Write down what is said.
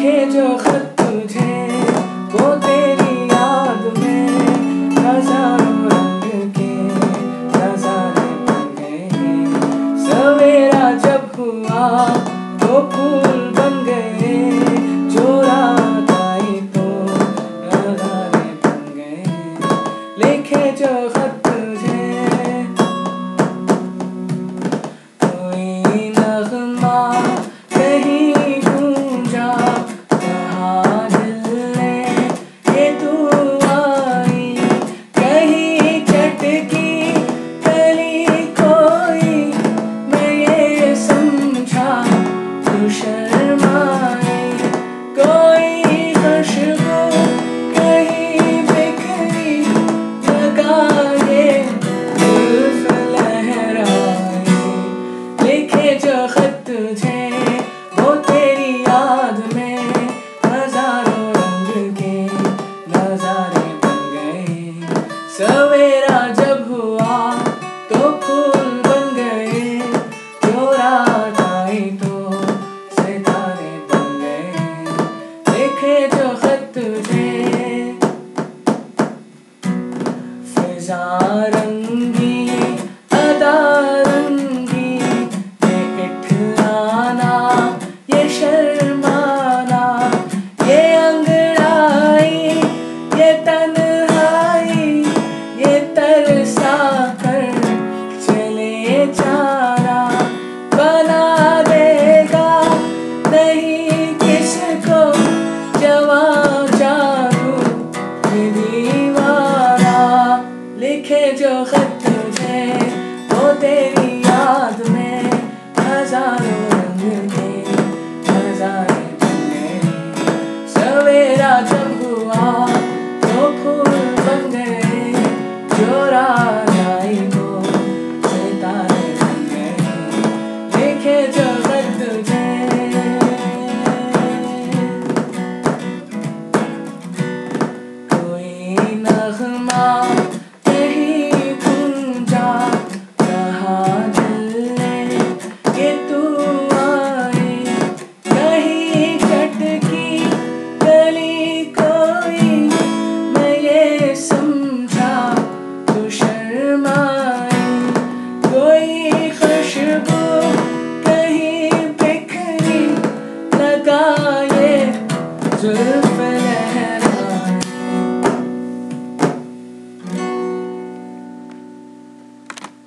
लिखे जो खत तुझे वो तेरी याद में हज़ारों के नजारे सवेरा जब हुआ वो फूल बन गए जो रात आई तो नजारे बन गए लिखे जो खत Sarang Yo recordais mon délire.